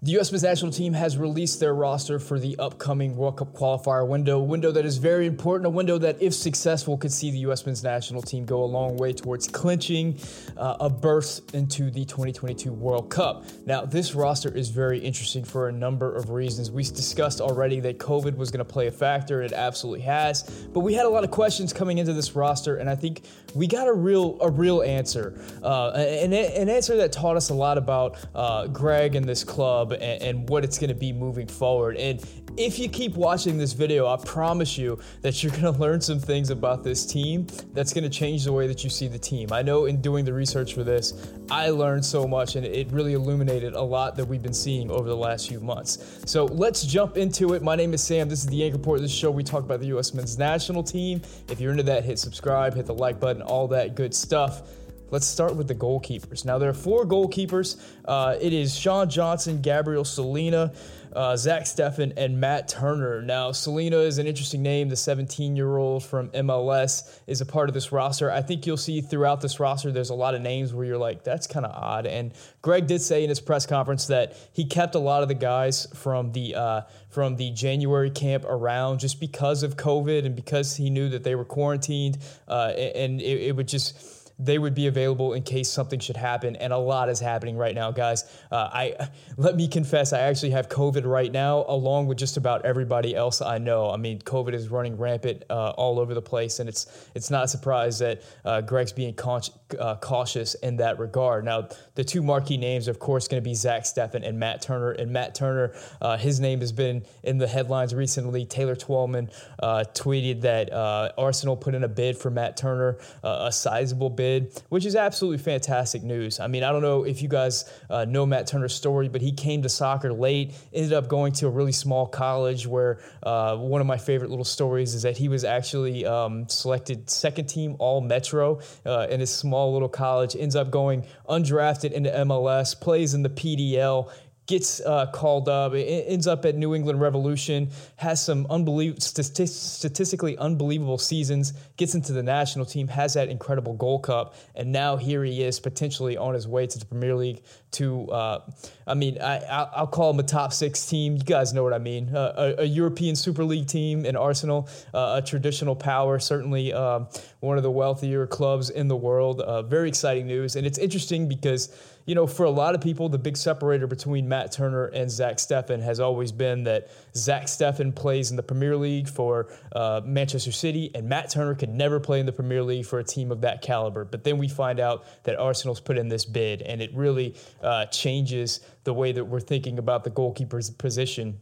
The U.S. men's national team has released their roster for the upcoming World Cup qualifier window, a window that is very important, a window that, if successful, could see the U.S. men's national team go a long way towards clinching uh, a berth into the 2022 World Cup. Now, this roster is very interesting for a number of reasons. We discussed already that COVID was going to play a factor, it absolutely has, but we had a lot of questions coming into this roster, and I think we got a real a real answer, uh, an, an answer that taught us a lot about uh, Gregg and this club club and, and what it's going to be moving forward. And if you keep watching this video, I promise you that you're going to learn some things about this team that's going to change the way that you see the team. I know in doing the research for this, I learned so much and it really illuminated a lot that we've been seeing over the last few months. So let's jump into it. My name is Sam. This is the Yank Report. This show we talk about the U.S. men's national team. If you're into that, hit subscribe, hit the like button, all that good stuff. Let's start with the goalkeepers. Now, there are four goalkeepers. Uh, it is Sean Johnson, Gabriel Slonina, uh, Zach Steffen, and Matt Turner. Now, Slonina is an interesting name. The 17 year old from MLS is a part of this roster. I think you'll see throughout this roster, there's a lot of names where you're like, that's kind of odd. And Gregg did say in his press conference that he kept a lot of the guys from the uh, from the January camp around just because of COVID and because he knew that they were quarantined, uh, and it, it would just they would be available in case something should happen. And a lot is happening right now, guys. Uh, I let me confess, I actually have COVID right now, along with just about everybody else I know. I mean, COVID is running rampant uh, all over the place, and it's it's not a surprise that uh, Gregg's being con- uh, cautious in that regard. Now, the two marquee names, of course, going to be Zach Steffen and Matt Turner. And Matt Turner, uh, his name has been in the headlines recently. Taylor Twellman uh, tweeted that Arsenal put in a bid for Matt Turner, a sizable bid which is absolutely fantastic news. I mean, I don't know if you guys uh, know Matt Turner's story, but he came to soccer late, ended up going to a really small college where uh, one of my favorite little stories is that he was actually um, selected second team All Metro uh, in his small little college, ends up going undrafted into MLS, plays in the PDL, gets uh, called up, ends up at New England Revolution, has some unbelievable, statistically unbelievable seasons, gets into the national team, has that incredible Gold Cup, and now here he is potentially on his way to the Premier League. To, uh, I mean, I, will call him a top six team. You guys know what I mean. Uh, a, a, European Super League team in Arsenal, uh, a traditional power, certainly um, one of the wealthier clubs in the world. Uh, very exciting news, and it's interesting because you know, for a lot of people, the big separator between Matt Turner and Zach Steffen has always been that Zach Steffen plays in the Premier League for uh, Manchester City, and Matt Turner could never play in the Premier League for a team of that caliber. But then we find out that Arsenal's put in this bid, and it really uh, changes the way that we're thinking about the goalkeeper's position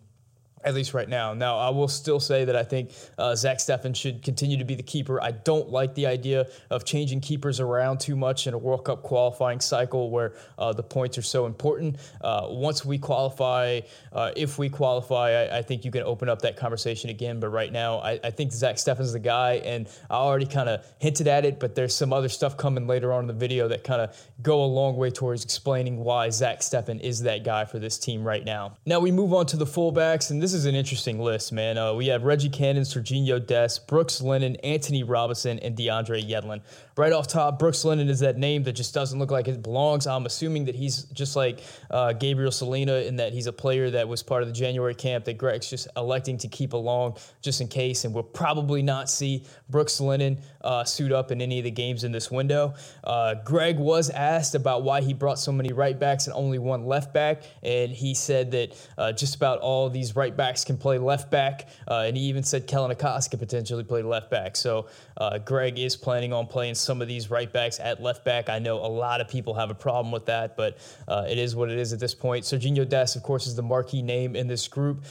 at least right now. Now, I will still say that I think uh, Zach Steffen should continue to be the keeper. I don't like the idea of changing keepers around too much in a World Cup qualifying cycle where uh, the points are so important. Uh, once we qualify, uh, if we qualify, I, I, think you can open up that conversation again. But right now, I, I think Zach Steffen's the guy, and I already kind of hinted at it, but there's some other stuff coming later on in the video that kind of go a long way towards explaining why Zach Steffen is that guy for this team right now. Now we move on to the fullbacks, and this is an interesting list, man. Uh, we have Reggie Cannon, Serginho Dest, Brooks Lennon, Antonee Robinson, and DeAndre Yedlin. Right off top, Brooks Lennon is that name that just doesn't look like it belongs. I'm assuming that he's just like uh, Gabriel Slonina in that he's a player that was part of the January camp that Gregg's just electing to keep along just in case, and we'll probably not see Brooks Lennon uh, suit up in any of the games in this window. Uh, Gregg was asked about why he brought so many right backs and only one left back, and he said that uh, just about all these right backs can play left back, uh, and he even said Kellen Acosta could potentially play left back. So uh, Gregg is planning on playing some of these right backs at left back. I know a lot of people have a problem with that, but uh, it is what it is at this point. Serginho Dest, of course, is the marquee name in this group.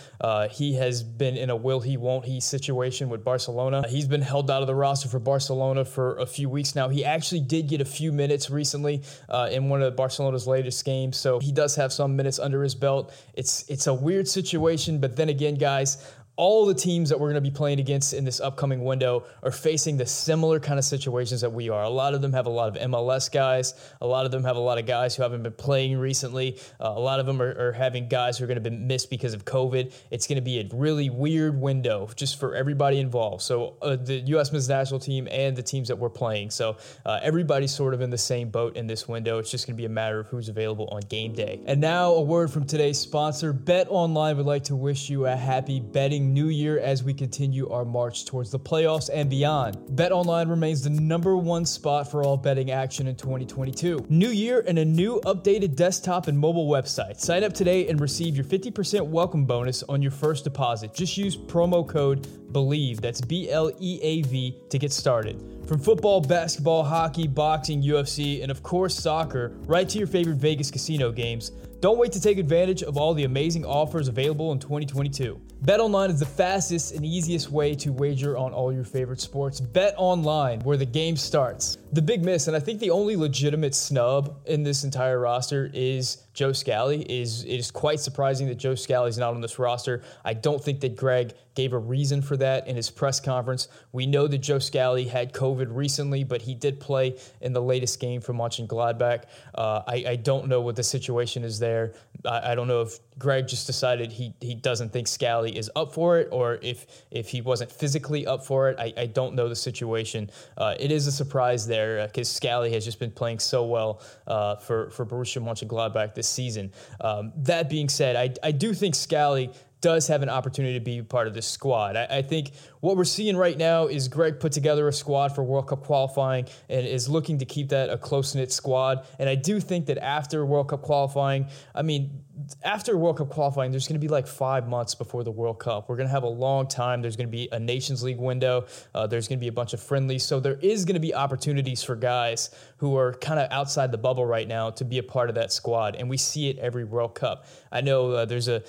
He has been in a will he, won't he situation with Barcelona. He's been held out of the roster for Barcelona for a few weeks now. He actually did get a few minutes recently uh, in one of Barcelona's latest games, so he does have some minutes under his belt. It's it's a weird situation, but then again, guys, all the teams that we're going to be playing against in this upcoming window are facing the similar kind of situations that we are. A lot of them have a lot of MLS guys. A lot of them have a lot of guys who haven't been playing recently. Uh, a lot of them are, are, having guys who are going to be missed because of COVID. It's going to be a really weird window just for everybody involved. So uh, the U.S. men's national team and the teams that we're playing. So uh, everybody's sort of in the same boat in this window. It's just going to be a matter of who's available on game day. And now a word from today's sponsor. Bet Online would like to wish you a happy betting new year as we continue our march towards the playoffs and beyond. Bet Online remains the number one spot for all betting action in 2022. New year and a new updated desktop and mobile website. Sign up today and receive your 50% welcome bonus on your first deposit. Just use promo code BLEAV, that's B L E A V, to get started. From football, basketball, hockey, boxing, UFC, and of course soccer, right to your favorite Vegas casino games. Don't wait to take advantage of all the amazing offers available in 2022. BetOnline is the fastest and easiest way to wager on all your favorite sports. Bet online, where the game starts. The big miss, and I think the only legitimate snub in this entire roster is Joe Scally. Is it is quite surprising that Joe Scally is not on this roster. I don't think that Gregg gave a reason for that in his press conference. We know that Joe Scally had COVID recently, but he did play in the latest game for Mönchengladbach. Uh, I, I don't know what the situation is there. I, I don't know if Gregg just decided he he doesn't think Scally is up for it, or if if he wasn't physically up for it. I, I don't know the situation. Uh, it is a surprise there because uh, Scally has just been playing so well uh, for for Borussia Mönchengladbach this season. Um, that being said, I I do think Scally does have an opportunity to be part of this squad. I, I, think what we're seeing right now is Gregg put together a squad for World Cup qualifying and is looking to keep that a close knit squad. And I do think that after World Cup qualifying, I mean, after World Cup qualifying, there's going to be like five months before the World Cup. We're going to have a long time. There's going to be a Nations League window. Uh, there's going to be a bunch of friendlies. So there is going to be opportunities for guys who are kind of outside the bubble right now to be a part of that squad. And we see it every World Cup. I know uh, there's a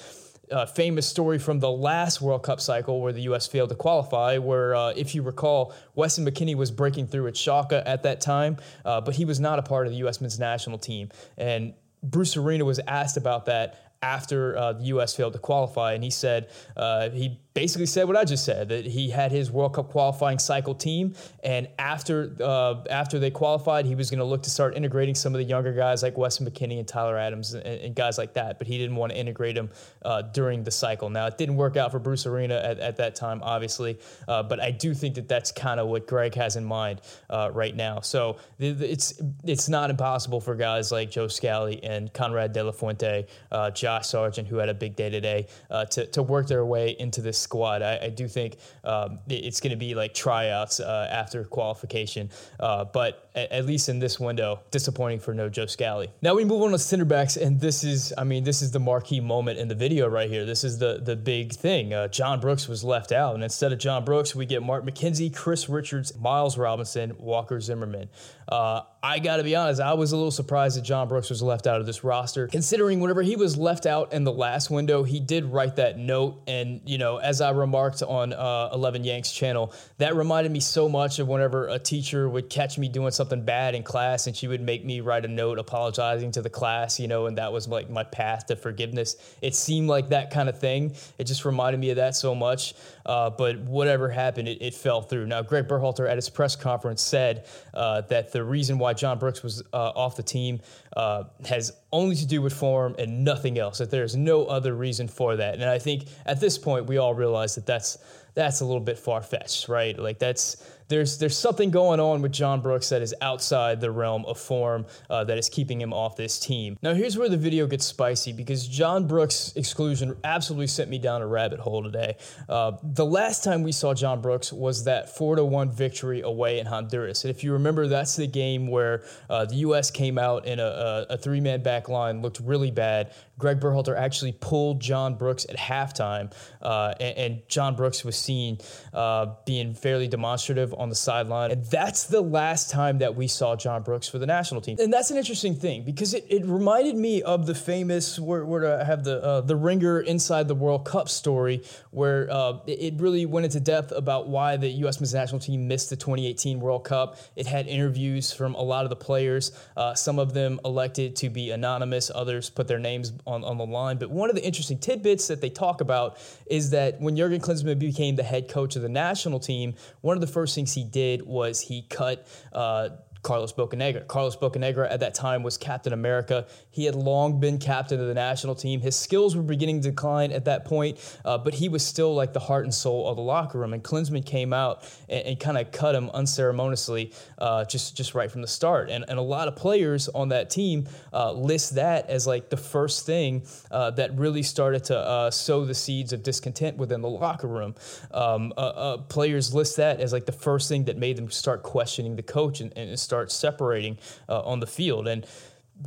uh, famous story from the last World Cup cycle where the U.S. failed to qualify, where, uh, if you recall, Weston McKennie was breaking through at Schalke at that time, uh, but he was not a part of the U.S. men's national team. And Bruce Arena was asked about that after uh, the U.S. failed to qualify, and he said uh, he basically said what I just said that he had his World Cup qualifying cycle team, and after uh, after they qualified, he was going to look to start integrating some of the younger guys like Weston McKennie and Tyler Adams and, and guys like that. But he didn't want to integrate them uh, during the cycle. Now it didn't work out for Bruce Arena at, at that time, obviously, uh, but I do think that that's kind of what Gregg has in mind uh, right now. So it's it's not impossible for guys like Joe Scally and Konrad De La Fuente, uh, Josh Sargent, who had a big day today, to to work their way into this squad. I, I do think um, it's going to be like tryouts uh, after qualification, uh, but at, at, least in this window, disappointing for no Joe Scally. Now we move on to center backs, and this is, I mean, this is the marquee moment in the video right here. This is the the big thing. Uh, John Brooks was left out, and instead of John Brooks, we get Mark McKenzie, Chris Richards, Miles Robinson, Walker Zimmerman. Uh, I got to be honest, I was a little surprised that John Brooks was left out of this roster, considering whenever he was left out in the last window, he did write that note. And, you know, as I remarked on uh, 11 Yanks channel, that reminded me so much of whenever a teacher would catch me doing something bad in class and she would make me write a note apologizing to the class, you know, and that was like my path to forgiveness. It seemed like that kind of thing. It just reminded me of that so much. Uh, but whatever happened, it, it, fell through. Now, Gregg Berhalter at his press conference said uh, that the reason why John Brooks was uh, off the team uh, has only to do with form and nothing else. That there's no other reason for that. And I think at this point, we all realize that that's that's a little bit far fetched, right? Like that's there's there's something going on with John Brooks that is outside the realm of form uh, that is keeping him off this team. Now here's where the video gets spicy because John Brooks' exclusion absolutely sent me down a rabbit hole today. Uh, the last time we saw John Brooks was that four to one victory away in Honduras, and if you remember, that's the game where uh, the U.S. came out in a, a, a three man back line, looked really bad. Gregg Berhalter actually pulled John Brooks at halftime, uh, and, and, John Brooks was seen uh, being fairly demonstrative on the sideline. And that's the last time that we saw John Brooks for the national team. And that's an interesting thing because it, it reminded me of the famous, where, I have the, uh, the Ringer Inside the World Cup story, where uh, it really went into depth about why the U.S. men's national team missed the 2018 World Cup. It had interviews from a lot of the players. Uh, some of them elected to be anonymous, others put their names on, on the line. But one of the interesting tidbits that they talk about is that when Jurgen Klinsmann became the head coach of the national team, one of the first things he did was he cut uh, Carlos Bocanegra. Carlos Bocanegra at that time was Captain America. He had long been captain of the national team. His skills were beginning to decline at that point, uh, but he was still like the heart and soul of the locker room. And Klinsmann came out and, and kind of cut him unceremoniously uh, just just right from the start. And, and a lot of players on that team uh, list that as like the first thing uh, that really started to uh, sow the seeds of discontent within the locker room. Um, uh, players list that as like the first thing that made them start questioning the coach and, and start start separating uh, on the field. And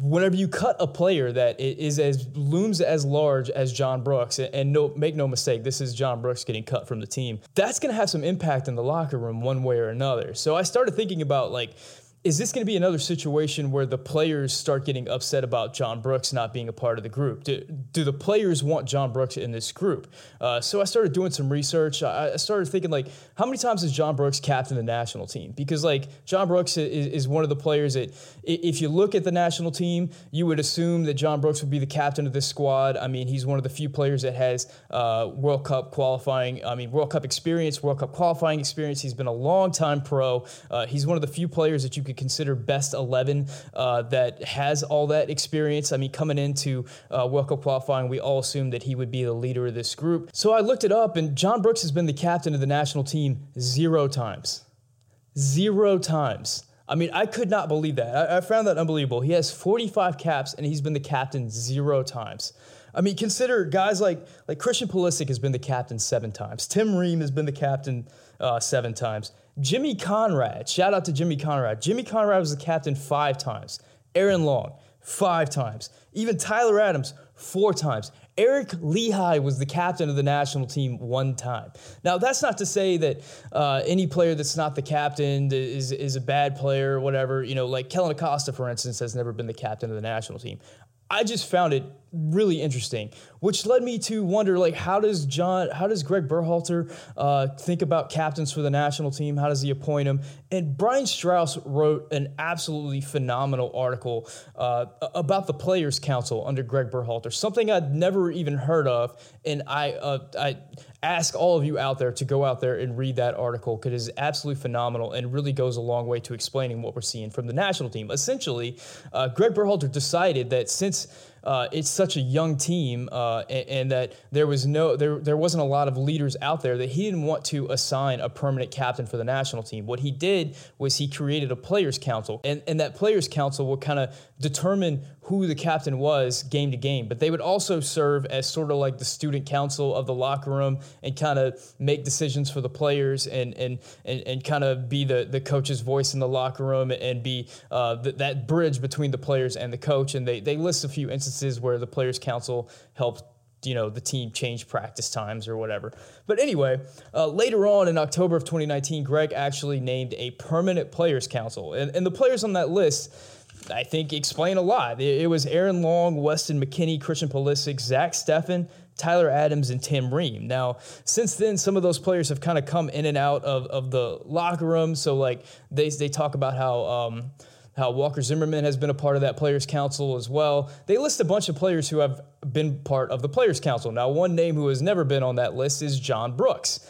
whenever you cut a player that is as looms as large as John Brooks, and no make no mistake, this is John Brooks getting cut from the team. That's going to have some impact in the locker room one way or another. So I started thinking about like is this going to be another situation where the players start getting upset about John Brooks not being a part of the group? Do, do the players want John Brooks in this group? Uh, so I started doing some research. I, I, started thinking, like, how many times has John Brooks captained the national team? Because, like, John Brooks is, is one of the players that, if you look at the national team, you would assume that John Brooks would be the captain of this squad. I mean, he's one of the few players that has uh, World Cup qualifying, I mean, World Cup experience, World Cup qualifying experience. He's been a long time pro. Uh, he's one of the few players that you could consider best 11 uh, that has all that experience. I mean, coming into uh, World Cup qualifying, we all assumed that he would be the leader of this group. So I looked it up, and John Brooks has been the captain of the national team zero times. Zero times. I mean, I could not believe that. I, I, found that unbelievable. He has 45 caps and he's been the captain zero times. I mean, consider guys like like Christian Pulisic has been the captain seven times. Tim Ream has been the captain uh, seven times. Jimmy Conrad, shout out to Jimmy Conrad. Jimmy Conrad was the captain five times. Aaron Long, five times. Even Tyler Adams, four times. Eric Lichaj was the captain of the national team one time. Now, that's not to say that uh, any player that's not the captain is, is a bad player or whatever. You know, like Kellen Acosta, for instance, has never been the captain of the national team. I just found it really interesting, which led me to wonder like how does John, how does Gregg Berhalter uh, think about captains for the national team? How does he appoint them? And Brian Straus wrote an absolutely phenomenal article uh, about the Players Council under Gregg Berhalter, something I'd never even heard of, and I uh, I ask all of you out there to go out there and read that article because it is absolutely phenomenal and really goes a long way to explaining what we're seeing from the national team. Essentially, uh, Gregg Berhalter decided that since uh, it's such a young team, uh, and, and, that there was no there there wasn't a lot of leaders out there that he didn't want to assign a permanent captain for the national team. What he did was he created a players council, and and that players council will kind of determine who the captain was game to game, but they would also serve as sort of like the student council of the locker room and kind of make decisions for the players and and and, and kind of be the the coach's voice in the locker room and be uh, th- that bridge between the players and the coach. And they they list a few instances where the players' council helped you know the team change practice times or whatever. But anyway, uh, later on in October of 2019, Gregg actually named a permanent players council, and, and the players on that list. I think explain a lot. It, it was Aaron Long, Weston McKennie, Christian Pulisic, Zach Steffen, Tyler Adams, and Tim Ream. Now, since then, some of those players have kind of come in and out of, of the locker room. So, like, they, they talk about how um, how Walker Zimmerman has been a part of that Players Council as well. They list a bunch of players who have been part of the Players Council. Now, one name who has never been on that list is John Brooks.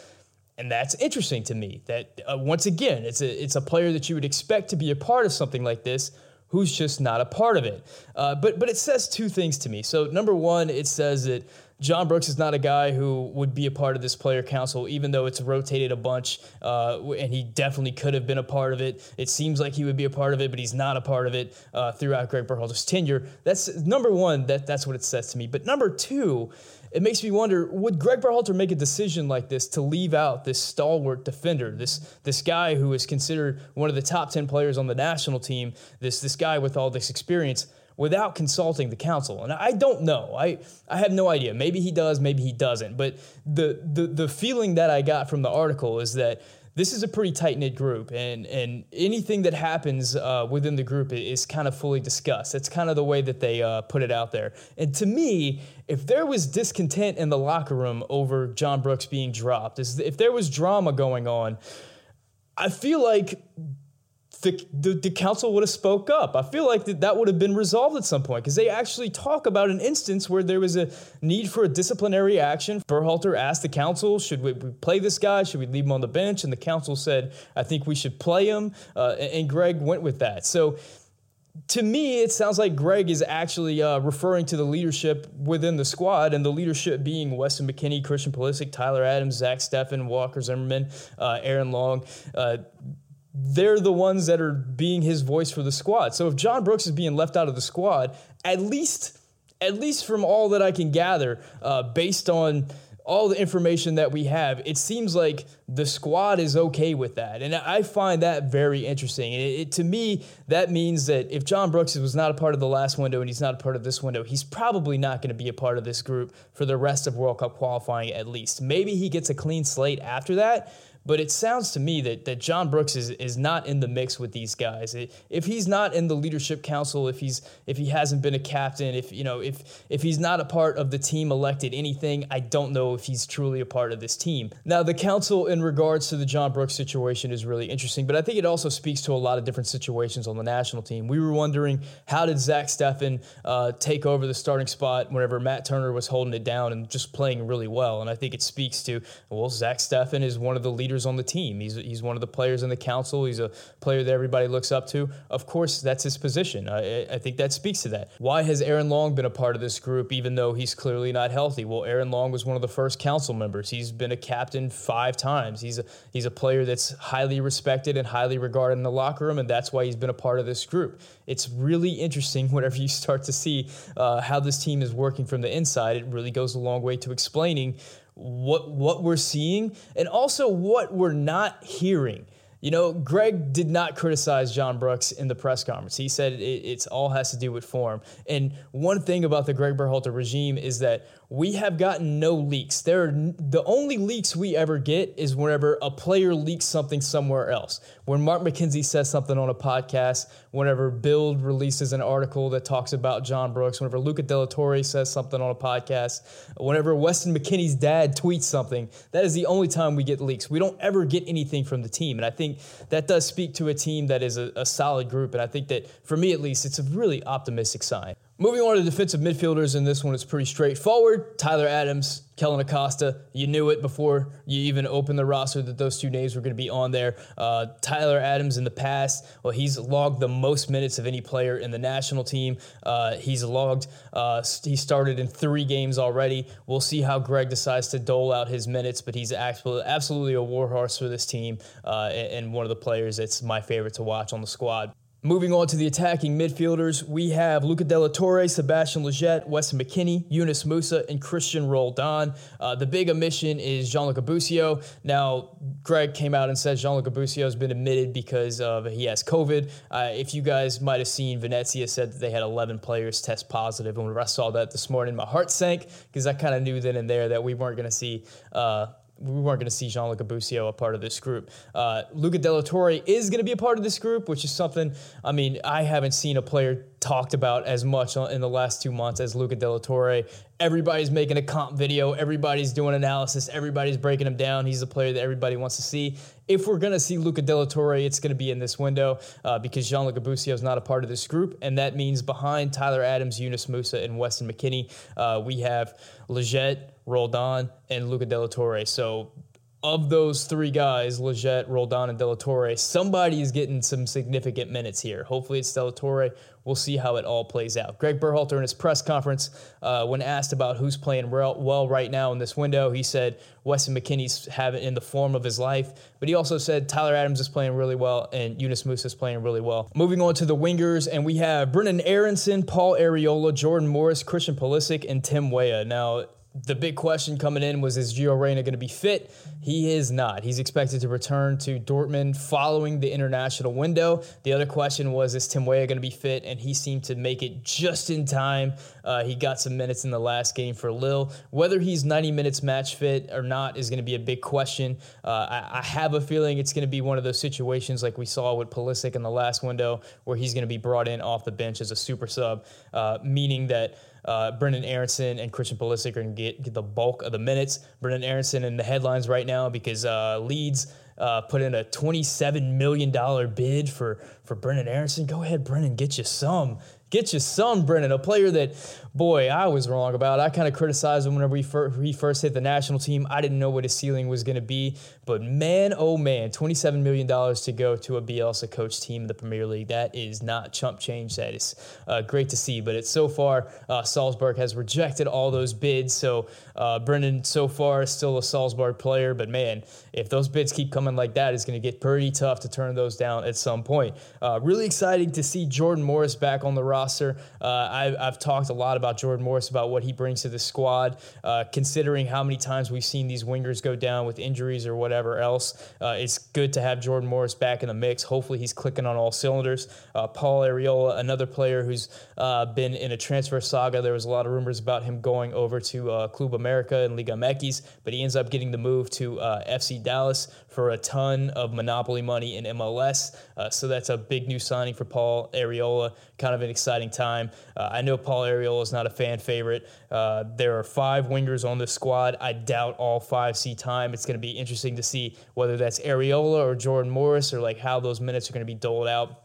And that's interesting to me. That uh, once again, it's a it's a player that you would expect to be a part of something like this, who's just not a part of it. Uh, but but it says two things to me. So number one, it says that John Brooks is not a guy who would be a part of this player council, even though it's rotated a bunch, uh, and he definitely could have been a part of it. It seems like he would be a part of it, but he's not a part of it uh, throughout Gregg Berhalter's tenure. That's number one. That that's what it says to me. But number two, it makes me wonder: Would Gregg Berhalter make a decision like this to leave out this stalwart defender, this this guy who is considered one of the top ten players on the national team, this this guy with all this experience? Without consulting the council. And I don't know. I, I have no idea. Maybe he does, maybe he doesn't. But the, the, the feeling that I got from the article is that this is a pretty tight knit group, and and anything that happens uh, within the group is kind of fully discussed. That's kind of the way that they uh, put it out there. And to me, if there was discontent in the locker room over John Brooks being dropped, if there was drama going on, I feel like the, the, the, council would have spoke up. I feel like that, that would have been resolved at some point because they actually talk about an instance where there was a need for a disciplinary action. Berhalter asked the council, should we, we play this guy? Should we leave him on the bench? And the council said, I think we should play him. Uh, and Gregg went with that. So to me, it sounds like Gregg is actually uh, referring to the leadership within the squad, and the leadership being Weston McKennie, Christian Pulisic, Tyler Adams, Zach Steffen, Walker Zimmerman, uh, Aaron Long. Uh, they're the ones that are being his voice for the squad. So if John Brooks is being left out of the squad, at least, at least from all that I can gather, uh, based on all the information that we have, it seems like the squad is okay with that. And I find that very interesting. And it, it, to me, that means that if John Brooks was not a part of the last window and he's not a part of this window, he's probably not going to be a part of this group for the rest of World Cup qualifying at least. Maybe he gets a clean slate after that. But it sounds to me that, that John Brooks is, is not in the mix with these guys. If he's not in the leadership council, if he's if he hasn't been a captain, if you know if if he's not a part of the team elected anything, I don't know if he's truly a part of this team. Now the council in regards to the John Brooks situation is really interesting, but I think it also speaks to a lot of different situations on the national team. We were wondering how did Zach Steffen uh, take over the starting spot whenever Matt Turner was holding it down and just playing really well, and I think it speaks to well Zach Steffen is one of the leaders leaders on the team. He's, he's one of the players in the council. He's a player that everybody looks up to. Of course, that's his position. I, I think that speaks to that. Why has Aaron Long been a part of this group, even though he's clearly not healthy? Well, Aaron Long was one of the first council members. He's been a captain five times. He's a, he's a player that's highly respected and highly regarded in the locker room, and that's why he's been a part of this group. It's really interesting whenever you start to see uh, how this team is working from the inside. It really goes a long way to explaining what what we're seeing and also what we're not hearing. You know, Gregg did not criticize John Brooks in the press conference. He said it, it's all has to do with form. And one thing about the Gregg Berhalter regime is that we have gotten no leaks. There, are, the only leaks we ever get is whenever a player leaks something somewhere else. When Mark McKenzie says something on a podcast, whenever Bild releases an article that talks about John Brooks, whenever Luca de la Torre says something on a podcast, whenever Weston McKennie's dad tweets something, that is the only time we get leaks. We don't ever get anything from the team, and I think that does speak to a team that is a, a solid group. And I think that, for me at least, it's a really optimistic sign. Moving on to defensive midfielders, and this one is pretty straightforward. Tyler Adams, Kellen Acosta. You knew it before you even opened the roster that those two names were going to be on there. Uh, Tyler Adams in the past, well, he's logged the most minutes of any player in the national team. Uh, he's logged, uh, he started in three games already. We'll see how Gregg decides to dole out his minutes, but he's absolutely a warhorse for this team uh, and one of the players that's my favorite to watch on the squad. Moving on to the attacking midfielders, we have Luca de la Torre, Sebastian Lletget, Weston McKennie, Yunus Musah, and Cristian Roldan. Uh, the big omission is Gianluca Busio. Now, Gregg came out and said Gianluca Busio has been admitted because of he has COVID. Uh, if you guys might have seen, Venezia said that they had 11 players test positive. And when I saw that this morning, my heart sank because I kind of knew then and there that we weren't going to see uh, we weren't going to see Gianluca Busio a part of this group. Uh, Luca de la Torre is going to be a part of this group, which is something, I mean, I haven't seen a player talked about as much in the last two months as Luca de la Torre. Everybody's making a comp video, everybody's doing analysis, everybody's breaking him down. He's the player that everybody wants to see. If we're going to see Luca de la Torre, it's going to be in this window uh, because Gianluca Busio is not a part of this group. And that means behind Tyler Adams, Yunus Musah, and Weston McKennie, uh, we have Lletget, Roldan, and Luca de la Torre. So of those three guys, Lletget, Roldan, and De La Torre, somebody is getting some significant minutes here. Hopefully it's De La Torre. We'll see how it all plays out. Gregg Berhalter in his press conference, uh, when asked about who's playing well right now in this window, he said Weston McKennie's having in the form of his life, but he also said Tyler Adams is playing really well and Yunus Musah is playing really well. Moving on to the wingers, and we have Brenden Aaronson, Paul Arriola, Jordan Morris, Christian Pulisic, and Tim Weah. Now, the big question coming in was is Gio Reyna going to be fit? He is not. He's expected to return to Dortmund following the international window. The other question was is Tim Weah going to be fit? And he seemed to make it just in time. Uh, he got some minutes in the last game for Lille. Whether he's 90 minutes match fit or not is going to be a big question. Uh, I, I, have a feeling it's going to be one of those situations like we saw with Pulisic in the last window where he's going to be brought in off the bench as a super sub, uh, meaning that uh, Brenden Aaronson and Christian Pulisic are going to get, get the bulk of the minutes. Brenden Aaronson in the headlines right now because uh, Leeds uh, put in a $27 million bid for, for Brenden Aaronson. Go ahead, Brenden, get you some. Get you some, Brenden, a player that, boy, I was wrong about. I kind of criticized him whenever he, fir- he first hit the national team. I didn't know what his ceiling was going to be. But man, oh man, $27 million to go to a Bielsa coach team in the Premier League. That is not chump change. That is uh, great to see. But it's so far, uh, Salzburg has rejected all those bids. So uh, Brenden, so far, is still a Salzburg player. But man, if those bids keep coming like that, it's going to get pretty tough to turn those down at some point. Uh, really exciting to see Jordan Morris back on the roster. Uh, I, have talked a lot about Jordan Morris, about what he brings to the squad, uh, considering how many times we've seen these wingers go down with injuries or whatever else. Uh, it's good to have Jordan Morris back in the mix. Hopefully, he's clicking on all cylinders. Uh, Paul Arriola, another player who's been in a transfer saga. There was a lot of rumors about him going over to Club America and Liga MX, but he ends up getting the move to FC Dallas for a ton of monopoly money in MLS. so that's a big new signing for Paul Arriola. Kind of an exciting time. Uh, I know Paul Arriola is not a fan favorite. Uh, there are five wingers on this squad. I doubt all five see time. It's going to be interesting to see whether that's Arriola or Jordan Morris or like how those minutes are going to be doled out.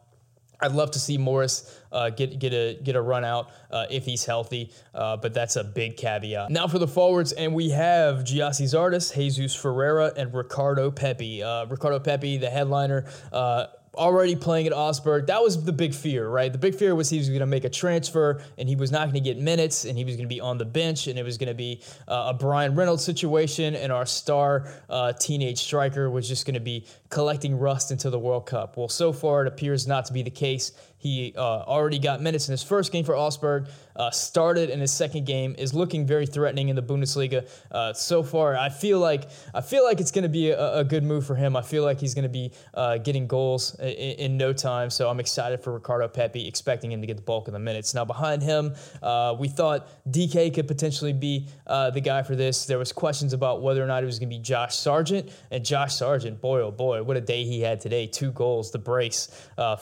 I'd love to see Morris uh, get get a get a run out uh, if he's healthy, uh, but that's a big caveat. Now for the forwards, and we have Gyasi Zardes, Jesus Ferreira, and Ricardo Pepi. Uh, Ricardo Pepi, the headliner uh, already playing at Augsburg. That was the big fear, right? The big fear was he was going to make a transfer and he was not going to get minutes and he was going to be on the bench and it was going to be uh, a Bryan Reynolds situation and our star uh, teenage striker was just going to be collecting rust into the World Cup. Well, so far it appears not to be the case. He uh, already got minutes in his first game for Augsburg, uh, started in his second game, is looking very threatening in the Bundesliga. Uh, so far, I feel like I feel like it's going to be a, a, good move for him. I feel like he's going to be uh, getting goals in, in, no time. So I'm excited for Ricardo Pepi, expecting him to get the bulk of the minutes. Now behind him, uh, we thought Dike could potentially be uh, the guy for this. There was questions about whether or not it was going to be Josh Sargent, and Josh Sargent, boy oh boy, what a day he had today! Two goals, the brace.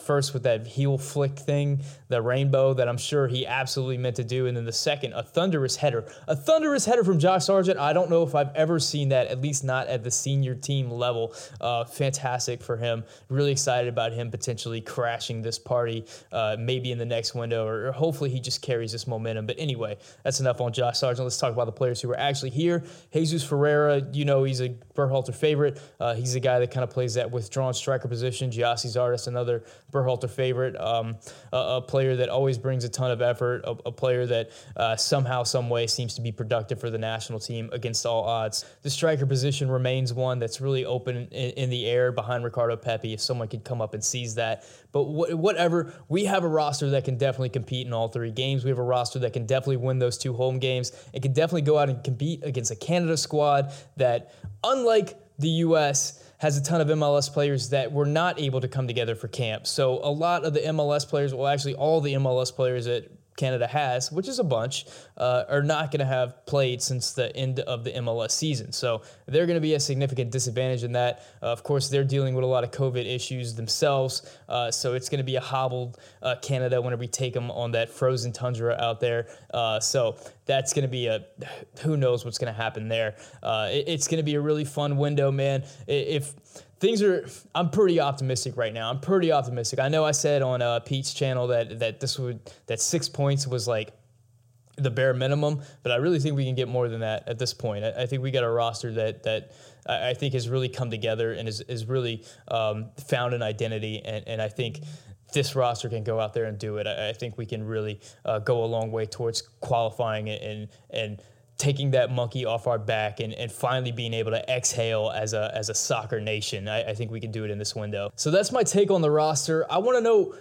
first with that heel flick thing, the rainbow that I'm sure he absolutely meant to do. And then the second, a thunderous header. A thunderous header from Josh Sargent. I don't know if I've ever seen that, at least not at the senior team level. Uh, fantastic for him. Really excited about him potentially crashing this party, uh, maybe in the next window, or, or, hopefully he just carries this momentum. But anyway, that's enough on Josh Sargent. Let's talk about the players who are actually here. Jesus Ferreira, you know, he's a Berhalter favorite. Uh, he's a guy that kind of plays that withdrawn striker position. Gyasi Zardes, another Berhalter favorite. Um, um, a, a, player that always brings a ton of effort, a, a player that uh, somehow, some way seems to be productive for the national team against all odds. The striker position remains one that's really open in, in the air behind Ricardo Pepi if someone could come up and seize that. But wh- whatever, we have a roster that can definitely compete in all three games. We have a roster that can definitely win those two home games. It can definitely go out and compete against a Canada squad that, unlike the U.S., has a ton of MLS players that were not able to come together for camp. So a lot of the MLS players, well, actually all the MLS players that Canada has, which is a bunch, uh, are not going to have played since the end of the MLS season. So they're going to be a significant disadvantage in that. Uh, of course, they're dealing with a lot of COVID issues themselves. Uh, so it's going to be a hobbled uh, Canada whenever we take them on that frozen tundra out there. Uh, so that's going to be a who knows what's going to happen there. Uh, it, it's going to be a really fun window, man. If things are i'm pretty optimistic right now. I'm pretty optimistic. I know i said on uh, pete's channel that that this would that six points was like the bare minimum but i really think we can get more than that at this point. I, I think we got a roster that that I, I think has really come together and is, is really um, found an identity and, and i think this roster can go out there and do it. I, I think we can really uh, go a long way towards qualifying and and taking that monkey off our back and, and finally being able to exhale as a, as a soccer nation. I, I think we can do it in this window. So that's my take on the roster. I want to know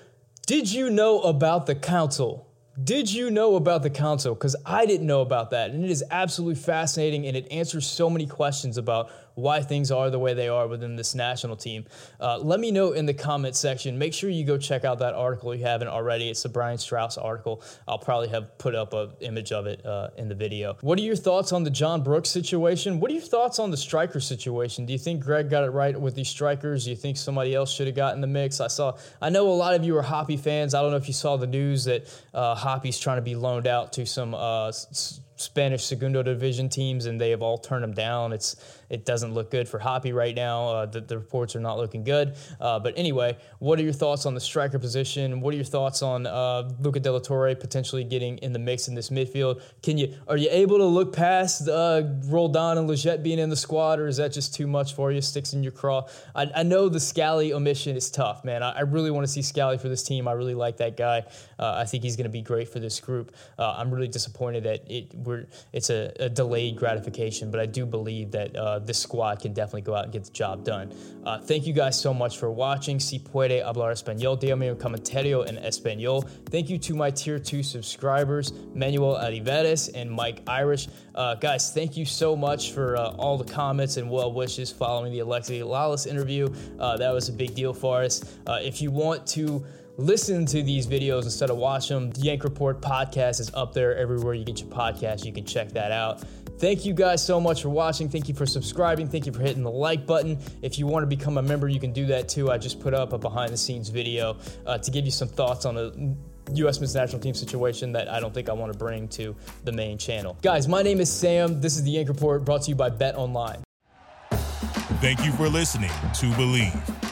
did you know about the council? Did you know about the console? Because I didn't know about that. And it is absolutely fascinating and it answers so many questions about why things are the way they are within this national team. Uh, let me know in the comment section. Make sure you go check out that article if you haven't already. It's the Brian Straus article. I'll probably have put up an image of it uh, in the video. What are your thoughts on the John Brooks situation? What are your thoughts on the striker situation? Do you think Gregg got it right with these strikers? Do you think somebody else should have gotten the mix? I saw. I know a lot of you are Hoppe fans. I don't know if you saw the news that uh, Hoppe's trying to be loaned out to some uh, Spanish Segundo Division teams, and they have all turned him down. It's it doesn't look good for Hoppe right now. Uh, the, the, reports are not looking good. Uh, but anyway, what are your thoughts on the striker position? What are your thoughts on uh, Luca De La Torre potentially getting in the mix in this midfield? Can you are you able to look past uh, Roldan and Lletget being in the squad, or is that just too much for you? Sticks in your craw. I, I know the Scally omission is tough, man. I, I really want to see Scally for this team. I really like that guy. Uh, I think he's going to be great for this group. Uh, I'm really disappointed that it we're it's a, a, delayed gratification, but I do believe that uh, this squad can definitely go out and get the job done. Uh, thank you guys so much for watching. Si puede hablar español, dígame un comentario en español. Thank you to my tier two subscribers, Manuel Ariveres and Mike Irish. Uh, guys, thank you so much for uh, all the comments and well wishes following the Alexi Lalas interview. Uh, that was a big deal for us. Uh, if you want to listen to these videos instead of watch them. The Yank Report podcast is up there everywhere you get your podcast. You can check that out. Thank you guys so much for watching. Thank you for subscribing. Thank you for hitting the like button. If you want to become a member, you can do that too. I just put up a behind the scenes video uh, to give you some thoughts on the U.S. men's national team situation that I don't think I want to bring to the main channel. Guys, my name is Sam. This is the Yank Report brought to you by Bet Online. Thank you for listening to Bleav.